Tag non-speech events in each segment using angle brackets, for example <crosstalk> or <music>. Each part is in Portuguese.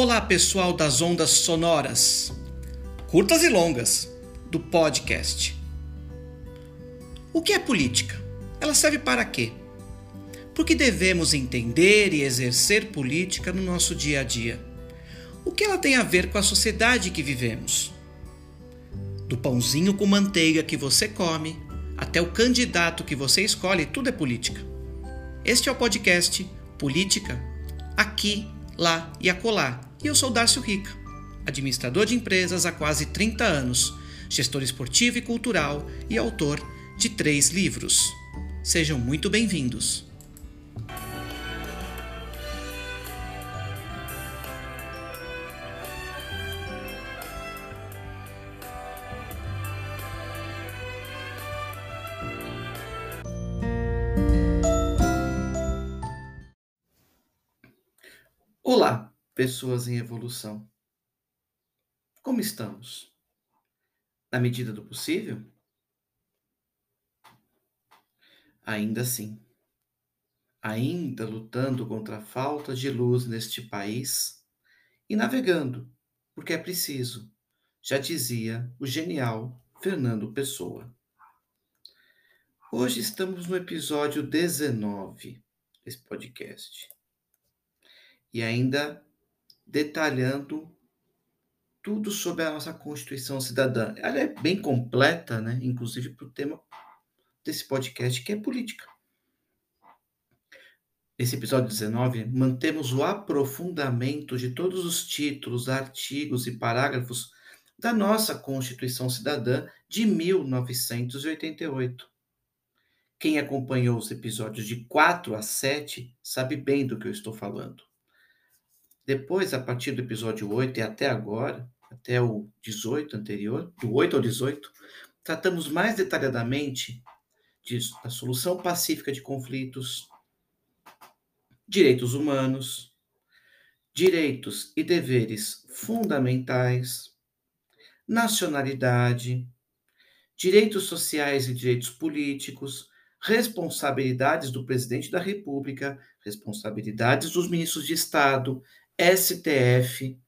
Olá, pessoal das ondas sonoras, curtas e longas, do podcast. O que é política? Ela serve para quê? Por que devemos entender e exercer política no nosso dia a dia? O que ela tem a ver com a sociedade que vivemos? Do pãozinho com manteiga que você come até o candidato que você escolhe, tudo é política. Este é o podcast Política, aqui, lá e acolá e eu sou Darcio Rica, administrador de empresas há quase 30 anos, gestor esportivo e cultural e autor de três livros. Sejam muito bem-vindos. Pessoas em evolução. Como estamos? Na medida do possível? Ainda assim. Ainda lutando contra a falta de luz neste país e navegando, porque é preciso, já dizia o genial Fernando Pessoa. Hoje estamos no episódio 19 desse podcast. E ainda detalhando tudo sobre a nossa Constituição Cidadã. Ela é bem completa, né? inclusive para o tema desse podcast, que é política. Nesse episódio 19, mantemos o aprofundamento de todos os títulos, artigos e parágrafos da nossa Constituição Cidadã de 1988. Quem acompanhou os episódios de 4 a 7 sabe bem do que eu estou falando. Depois, a partir do episódio 8 e até agora, até o 18 anterior, do 8 ao 18, tratamos mais detalhadamente de, da solução pacífica de conflitos, direitos humanos, direitos e deveres fundamentais, nacionalidade, direitos sociais e direitos políticos, responsabilidades do presidente da República, responsabilidades dos ministros de Estado, STF,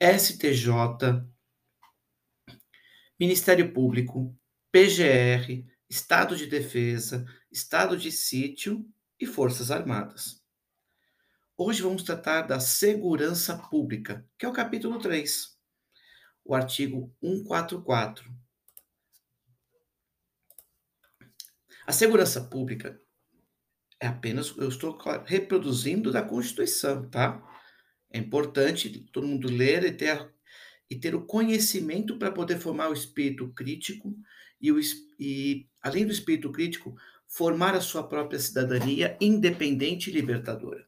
STJ, Ministério Público, PGR, Estado de Defesa, Estado de Sítio e Forças Armadas. Hoje vamos tratar da segurança pública, que é o capítulo 3, o artigo 144. A segurança pública é apenas, eu estou reproduzindo da Constituição, tá? É importante todo mundo ler e ter, e ter o conhecimento para poder formar o espírito crítico e, o, e, além do espírito crítico, formar a sua própria cidadania independente e libertadora.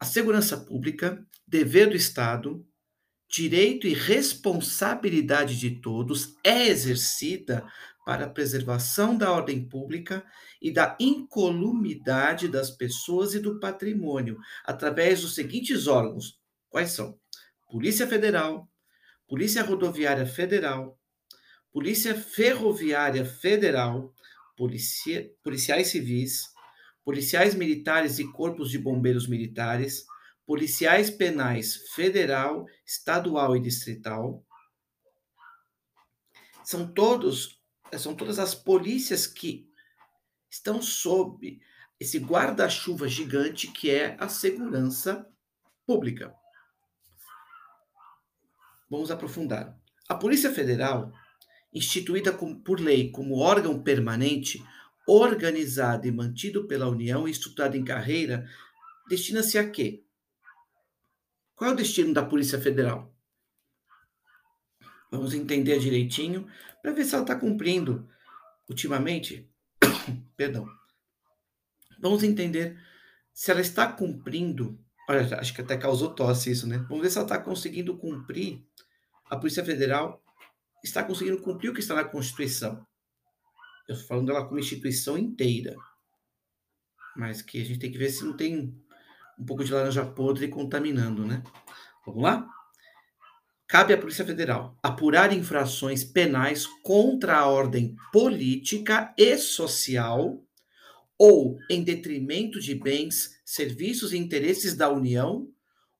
A segurança pública, dever do Estado, direito e responsabilidade de todos é exercida para a preservação da ordem pública e da incolumidade das pessoas e do patrimônio, através dos seguintes órgãos: quais são? Polícia Federal, Polícia Rodoviária Federal, Polícia Ferroviária Federal, policia, policiais civis, policiais militares e corpos de bombeiros militares, policiais penais federal, estadual e distrital. São todos são todas as polícias que estão sob esse guarda-chuva gigante que é a segurança pública. Vamos aprofundar. A Polícia Federal, instituída por lei como órgão permanente, organizado e mantido pela União e estruturado em carreira, destina-se a quê? Qual é o destino da Polícia Federal? Vamos entender direitinho para ver se ela está cumprindo ultimamente. <coughs> Perdão. Vamos entender se ela está cumprindo. Olha, acho que até causou tosse isso, né? Vamos ver se ela está conseguindo cumprir. A Polícia Federal está conseguindo cumprir o que está na Constituição. Eu estou falando dela como instituição inteira. Mas que a gente tem que ver se não tem um pouco de laranja podre contaminando, né? Vamos lá? Cabe à Polícia Federal apurar infrações penais contra a ordem política e social ou em detrimento de bens, serviços e interesses da União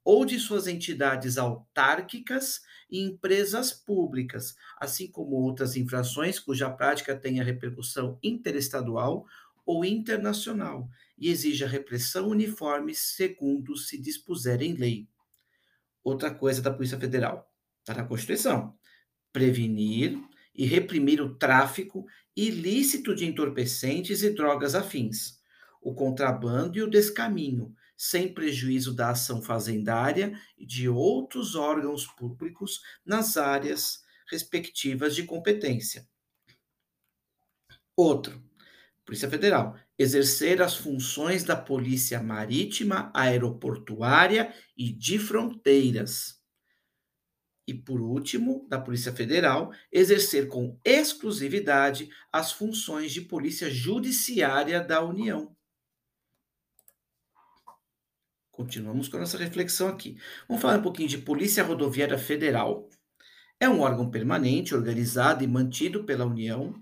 ou de suas entidades autárquicas e empresas públicas, assim como outras infrações cuja prática tenha repercussão interestadual ou internacional e exija repressão uniforme segundo se dispuser em lei. Outra coisa da Polícia Federal, está na Constituição: prevenir e reprimir o tráfico ilícito de entorpecentes e drogas afins, o contrabando e o descaminho, sem prejuízo da ação fazendária e de outros órgãos públicos nas áreas respectivas de competência. Outro, Polícia Federal, exercer as funções da Polícia Marítima, Aeroportuária e de Fronteiras. E, por último, da Polícia Federal, exercer com exclusividade as funções de Polícia Judiciária da União. Continuamos com a nossa reflexão aqui. Vamos falar um pouquinho de Polícia Rodoviária Federal. É um órgão permanente, organizado e mantido pela União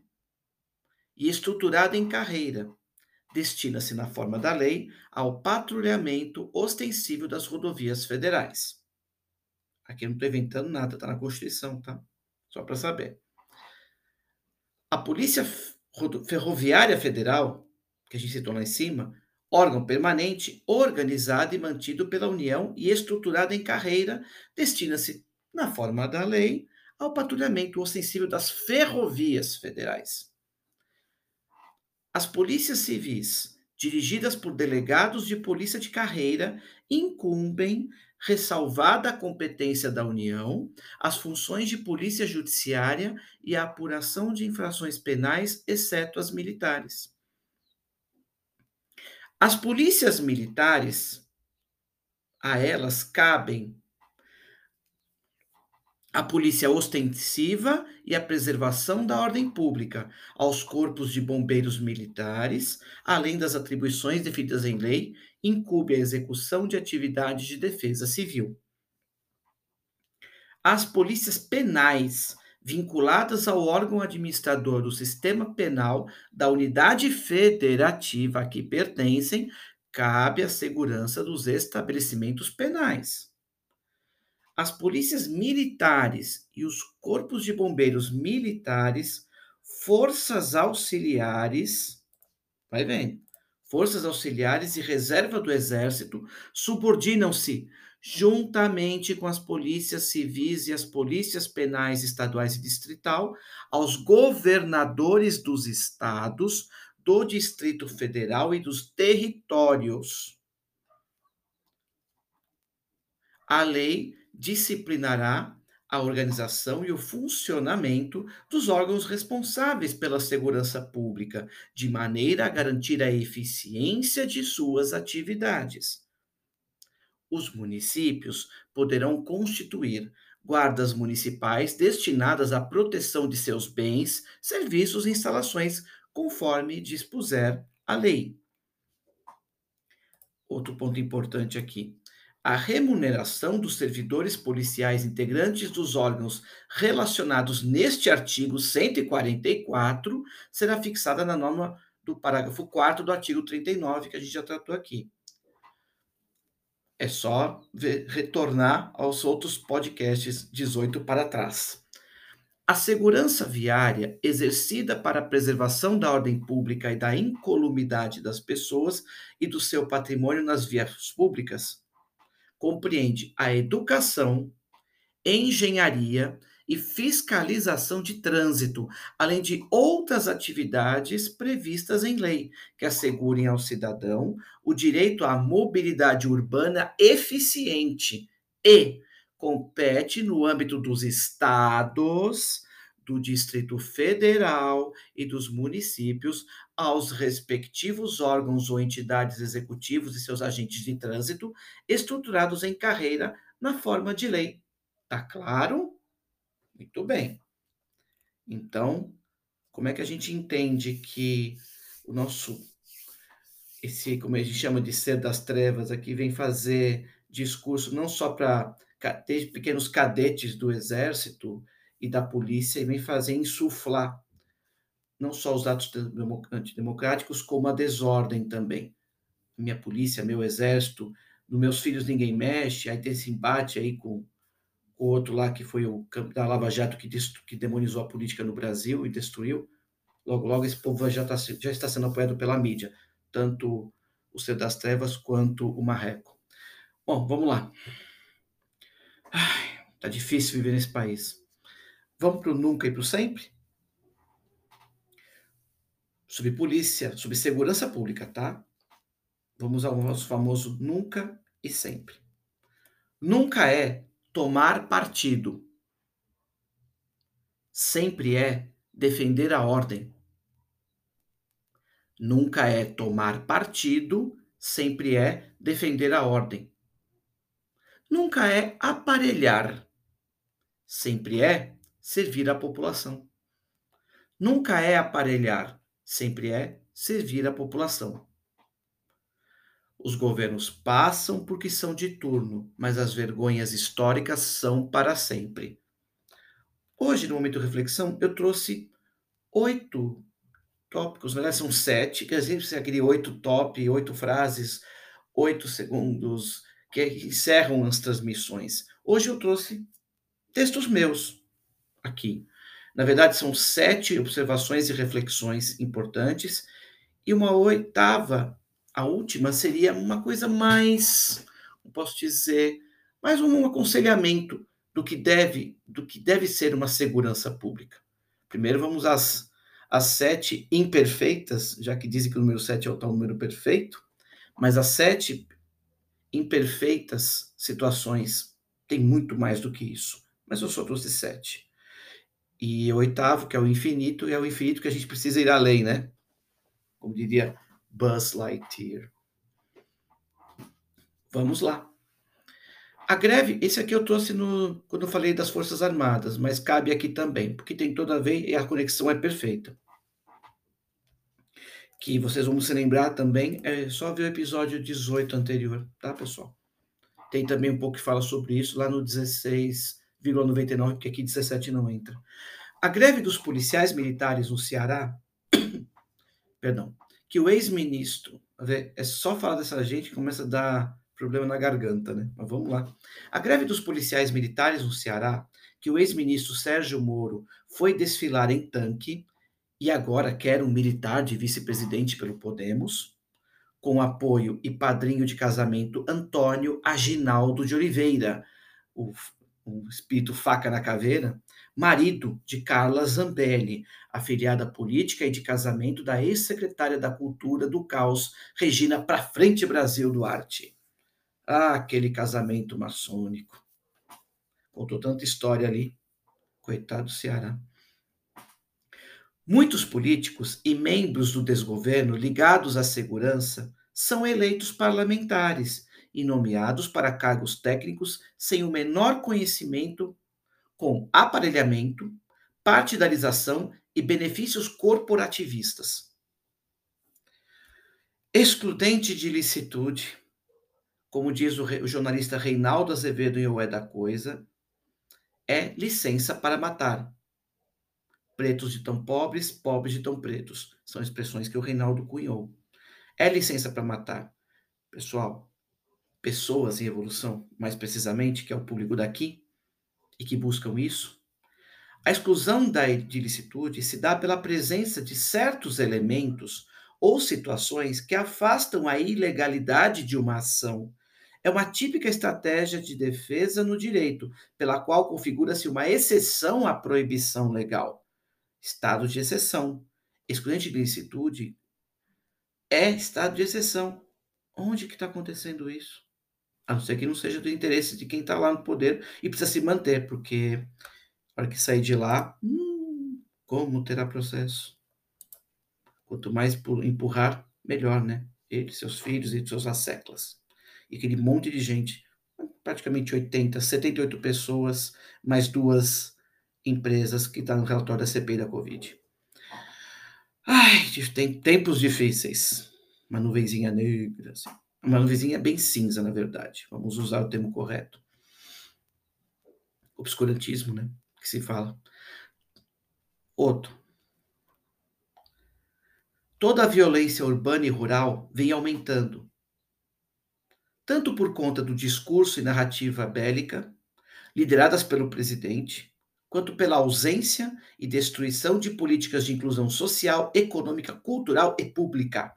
e estruturado em carreira. Destina-se, na forma da lei, ao patrulhamento ostensivo das rodovias federais. Aqui eu não estou inventando nada, está na Constituição, tá? Só para saber. A Polícia Ferroviária Federal, que a gente citou lá em cima, órgão permanente, organizado e mantido pela União e estruturado em carreira, destina-se, na forma da lei, ao patrulhamento ostensivo das ferrovias federais. As polícias civis, dirigidas por delegados de polícia de carreira, incumbem, ressalvada a competência da União, as funções de polícia judiciária e a apuração de infrações penais, exceto as militares. As polícias militares, a elas cabem a polícia ostensiva e a preservação da ordem pública, aos corpos de bombeiros militares, além das atribuições definidas em lei, incube a execução de atividades de defesa civil. As polícias penais vinculadas ao órgão administrador do sistema penal da unidade federativa a que pertencem, cabe a segurança dos estabelecimentos penais. As polícias militares e os corpos de bombeiros militares, forças auxiliares, vai vendo, forças auxiliares e reserva do exército subordinam-se juntamente com as polícias civis e as polícias penais estaduais e distrital, aos governadores dos estados, do Distrito Federal e dos territórios. A lei disciplinará a organização e o funcionamento dos órgãos responsáveis pela segurança pública, de maneira a garantir a eficiência de suas atividades os municípios poderão constituir guardas municipais destinadas à proteção de seus bens, serviços e instalações, conforme dispuser a lei. Outro ponto importante aqui. A remuneração dos servidores policiais integrantes dos órgãos relacionados neste artigo 144 será fixada na norma do parágrafo 4 do artigo 39, que a gente já tratou aqui. É só ver, retornar aos outros podcasts 18 para trás. A segurança viária, exercida para a preservação da ordem pública e da incolumidade das pessoas e do seu patrimônio nas vias públicas, compreende a educação, engenharia e fiscalização de trânsito, além de outras atividades previstas em lei, que assegurem ao cidadão o direito à mobilidade urbana eficiente e compete no âmbito dos estados, do Distrito Federal e dos municípios aos respectivos órgãos ou entidades executivos e seus agentes de trânsito estruturados em carreira na forma de lei. Tá claro? Muito bem. Então, como é que a gente entende que o nosso esse, como a gente chama de ser das trevas aqui, vem fazer discurso não só para pequenos cadetes do exército e da polícia, e vem fazer insuflar não só os atos antidemocráticos, como a desordem também. Minha polícia, meu exército, no Meus Filhos Ninguém Mexe, aí tem esse embate aí com o outro lá que foi o da Lava Jato que, que demonizou a política no Brasil e destruiu. Logo, logo esse povo já, tá, já está sendo apoiado pela mídia, tanto o Ser das Trevas quanto o Marreco. Bom, vamos lá. Ai, tá difícil viver nesse país. Vamos para o nunca e para o sempre? Sobre polícia, sobre segurança pública, tá? Vamos ao nosso famoso nunca e sempre. Nunca é tomar partido. Sempre é defender a ordem. Nunca é tomar partido, sempre é defender a ordem. Nunca é aparelhar, sempre é servir a população. Nunca é aparelhar, sempre é servir a população. Os governos passam porque são de turno, mas as vergonhas históricas são para sempre. Hoje, no momento de reflexão, eu trouxe oito tópicos, na verdade são sete, que a gente aquele oito top, oito frases, oito segundos, que encerram as transmissões. Hoje eu trouxe textos meus aqui. Na verdade, são sete observações e reflexões importantes, e uma oitava a última seria uma coisa mais, posso dizer, mais um aconselhamento do que deve, do que deve ser uma segurança pública. Primeiro vamos às, às sete imperfeitas, já que dizem que o número sete é o tal número perfeito, mas as sete imperfeitas situações tem muito mais do que isso. Mas eu só trouxe sete. E o oitavo, que é o infinito, é o infinito que a gente precisa ir além, né? Como diria Buzz Lightyear. Vamos lá. A greve, esse aqui eu trouxe no, quando eu falei das Forças Armadas, mas cabe aqui também, porque tem toda a ver e a conexão é perfeita. Que vocês vão se lembrar também, é só ver o episódio 18 anterior, tá, pessoal? Tem também um pouco que fala sobre isso lá no 16,99, porque aqui 17 não entra. A greve dos policiais militares no Ceará, <coughs> perdão, que o ex-ministro, é só falar dessa gente que começa a dar problema na garganta, né? Mas vamos lá. A greve dos policiais militares no Ceará, que o ex-ministro Sérgio Moro foi desfilar em tanque e agora quer um militar de vice-presidente pelo Podemos, com apoio e padrinho de casamento Antônio Aginaldo de Oliveira, o, o espírito faca na caveira, marido de Carla Zambelli, afiliada política e de casamento da ex-secretária da Cultura do Caos, Regina Pra Frente Brasil Duarte. Ah, aquele casamento maçônico. Contou tanta história ali. Coitado do Ceará. Muitos políticos e membros do desgoverno ligados à segurança são eleitos parlamentares e nomeados para cargos técnicos sem o menor conhecimento com aparelhamento, partidarização e benefícios corporativistas. Excludente de licitude, como diz o, o jornalista Reinaldo Azevedo em O É da Coisa, é licença para matar. Pretos de tão pobres, pobres de tão pretos. São expressões que o Reinaldo cunhou. É licença para matar. Pessoal, pessoas em evolução, mais precisamente, que é o público daqui, e que buscam isso, a exclusão da ilicitude se dá pela presença de certos elementos ou situações que afastam a ilegalidade de uma ação. É uma típica estratégia de defesa no direito, pela qual configura-se uma exceção à proibição legal. Estado de exceção. Excludente de ilicitude é estado de exceção. Onde que está acontecendo isso? A não ser que não seja do interesse de quem está lá no poder e precisa se manter, porque na hora que sair de lá, hum, como terá processo? Quanto mais empurrar, melhor, né? Ele, seus filhos e seus asseclas. E aquele monte de gente, praticamente 80, 78 pessoas, mais duas empresas que estão tá no relatório da CPI da Covid. Ai, tem tempos difíceis. Uma nuvenzinha negra, assim. Uma nuvenzinha bem cinza, na verdade. Vamos usar o termo correto. Obscurantismo, né? Que se fala. Outro. Toda a violência urbana e rural vem aumentando. tanto por conta do discurso e narrativa bélica, lideradas pelo presidente, quanto pela ausência e destruição de políticas de inclusão social, econômica, cultural e pública.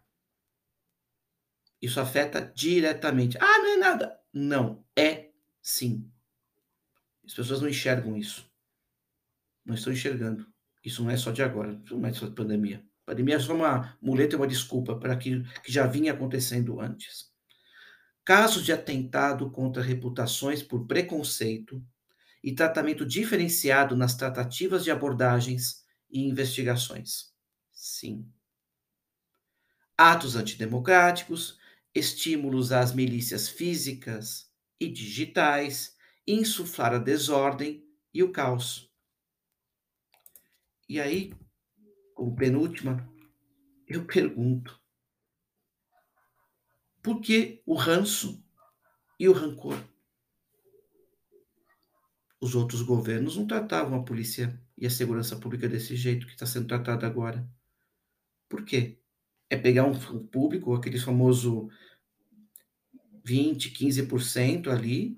Isso afeta diretamente. Ah, não é nada. Não, é sim. As pessoas não enxergam isso. Não estão enxergando. Isso não é só de agora, isso não é só de pandemia. A pandemia é só uma muleta uma desculpa para aquilo que já vinha acontecendo antes. Casos de atentado contra reputações por preconceito e tratamento diferenciado nas tratativas de abordagens e investigações. Sim. Atos antidemocráticos, estímulos às milícias físicas e digitais, insuflar a desordem e o caos. E aí, como penúltima, eu pergunto: por que o ranço e o rancor? Os outros governos não tratavam a polícia e a segurança pública desse jeito que está sendo tratado agora. Por quê? É pegar um público, aquele famoso 20, 15% ali,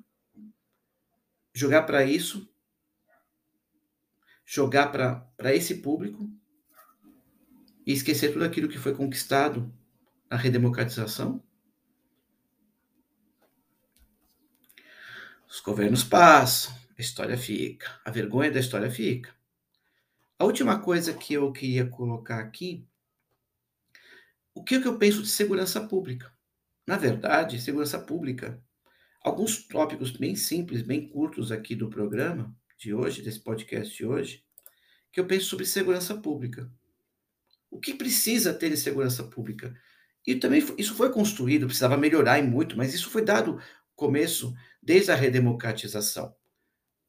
jogar para isso, jogar para esse público e esquecer tudo aquilo que foi conquistado na redemocratização? Os governos passam, a história fica, a vergonha da história fica. A última coisa que eu queria colocar aqui, o que, é que eu penso de segurança pública? Na verdade, segurança pública, alguns tópicos bem simples, bem curtos aqui do programa de hoje, desse podcast de hoje, que eu penso sobre segurança pública. O que precisa ter de segurança pública? E também isso foi construído, precisava melhorar e muito, mas isso foi dado começo desde a redemocratização.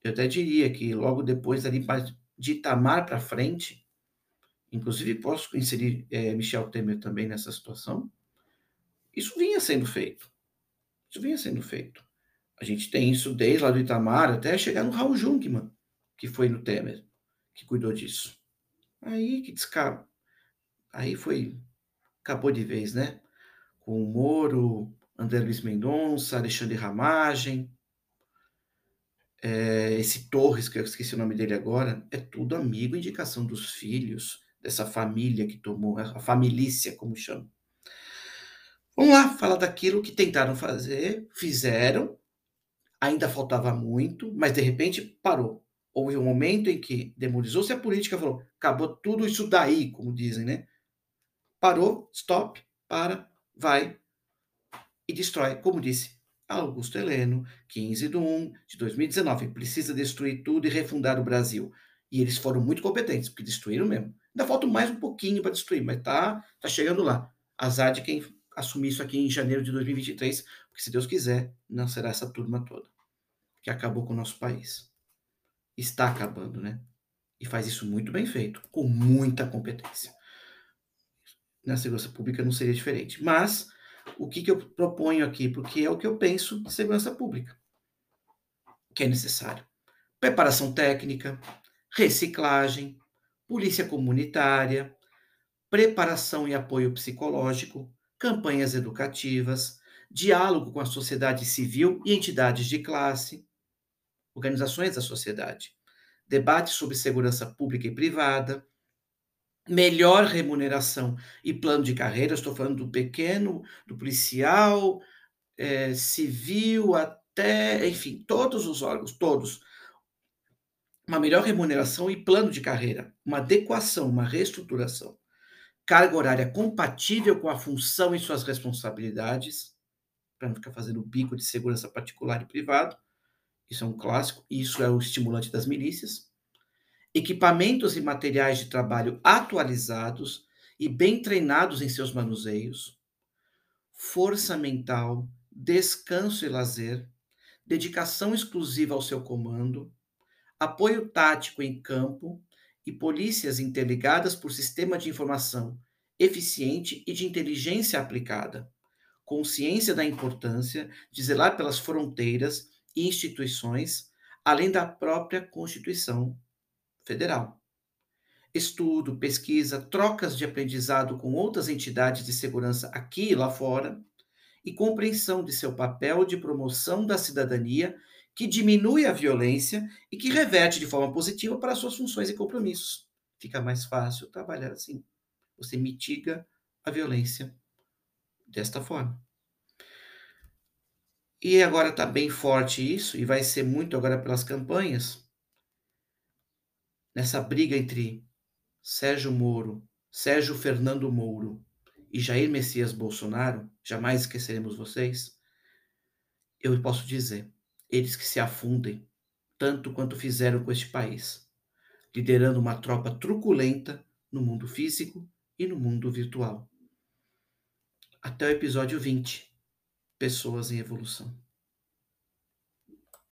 Eu até diria que logo depois, ali de Itamar para frente, inclusive posso inserir é, Michel Temer também nessa situação, isso vinha sendo feito. Isso vinha sendo feito. A gente tem isso desde lá do Itamar até chegar no Raul Jungmann, que foi no Temer, que cuidou disso. Aí que descaro. Aí foi. Acabou de vez, né? Com o Moro, André Luiz Mendonça, Alexandre Ramagem, é, esse Torres, que eu esqueci o nome dele agora, é tudo amigo, indicação dos filhos, dessa família que tomou, a familícia, como chama. Vamos lá, falar daquilo que tentaram fazer, fizeram, ainda faltava muito, mas de repente parou. Houve um momento em que demonizou-se a política, falou, acabou tudo isso daí, como dizem, né? Parou, stop, para, vai, e destrói, como disse Augusto Heleno, 15 de 1 de 2019. Precisa destruir tudo e refundar o Brasil. E eles foram muito competentes, porque destruíram mesmo. Ainda falta mais um pouquinho para destruir, mas tá, tá chegando lá. Azar de quem assumir isso aqui em janeiro de 2023, porque se Deus quiser, não será essa turma toda que acabou com o nosso país. Está acabando, né? E faz isso muito bem feito, com muita competência. Na segurança pública não seria diferente. Mas o que, que eu proponho aqui, porque é o que eu penso de segurança pública, que é necessário. Preparação técnica, reciclagem, polícia comunitária, preparação e apoio psicológico, campanhas educativas, diálogo com a sociedade civil e entidades de classe, organizações da sociedade, debate sobre segurança pública e privada, melhor remuneração e plano de carreira, estou falando do pequeno, do policial, é, civil, até, enfim, todos os órgãos, todos. Uma melhor remuneração e plano de carreira, uma adequação, uma reestruturação. Carga horária compatível com a função e suas responsabilidades, para não ficar fazendo bico de segurança particular e privado. Isso é um clássico, isso é o estimulante das milícias equipamentos e materiais de trabalho atualizados e bem treinados em seus manuseios, força mental, descanso e lazer, dedicação exclusiva ao seu comando, apoio tático em campo e polícias interligadas por sistema de informação eficiente e de inteligência aplicada, consciência da importância de zelar pelas fronteiras e instituições, além da própria Constituição federal. Estudo, pesquisa, trocas de aprendizado com outras entidades de segurança aqui e lá fora, e compreensão de seu papel de promoção da cidadania, que diminui a violência e que reverte de forma positiva para suas funções e compromissos. Fica mais fácil trabalhar assim. Você mitiga a violência desta forma. E agora está bem forte isso, e vai ser muito agora pelas campanhas, nessa briga entre Sérgio Moro, Sérgio Fernando Moro e Jair Messias Bolsonaro, jamais esqueceremos vocês, eu posso dizer, eles que se afundem, tanto quanto fizeram com este país, liderando uma tropa truculenta no mundo físico e no mundo virtual. Até o episódio 20 Pessoas em Evolução.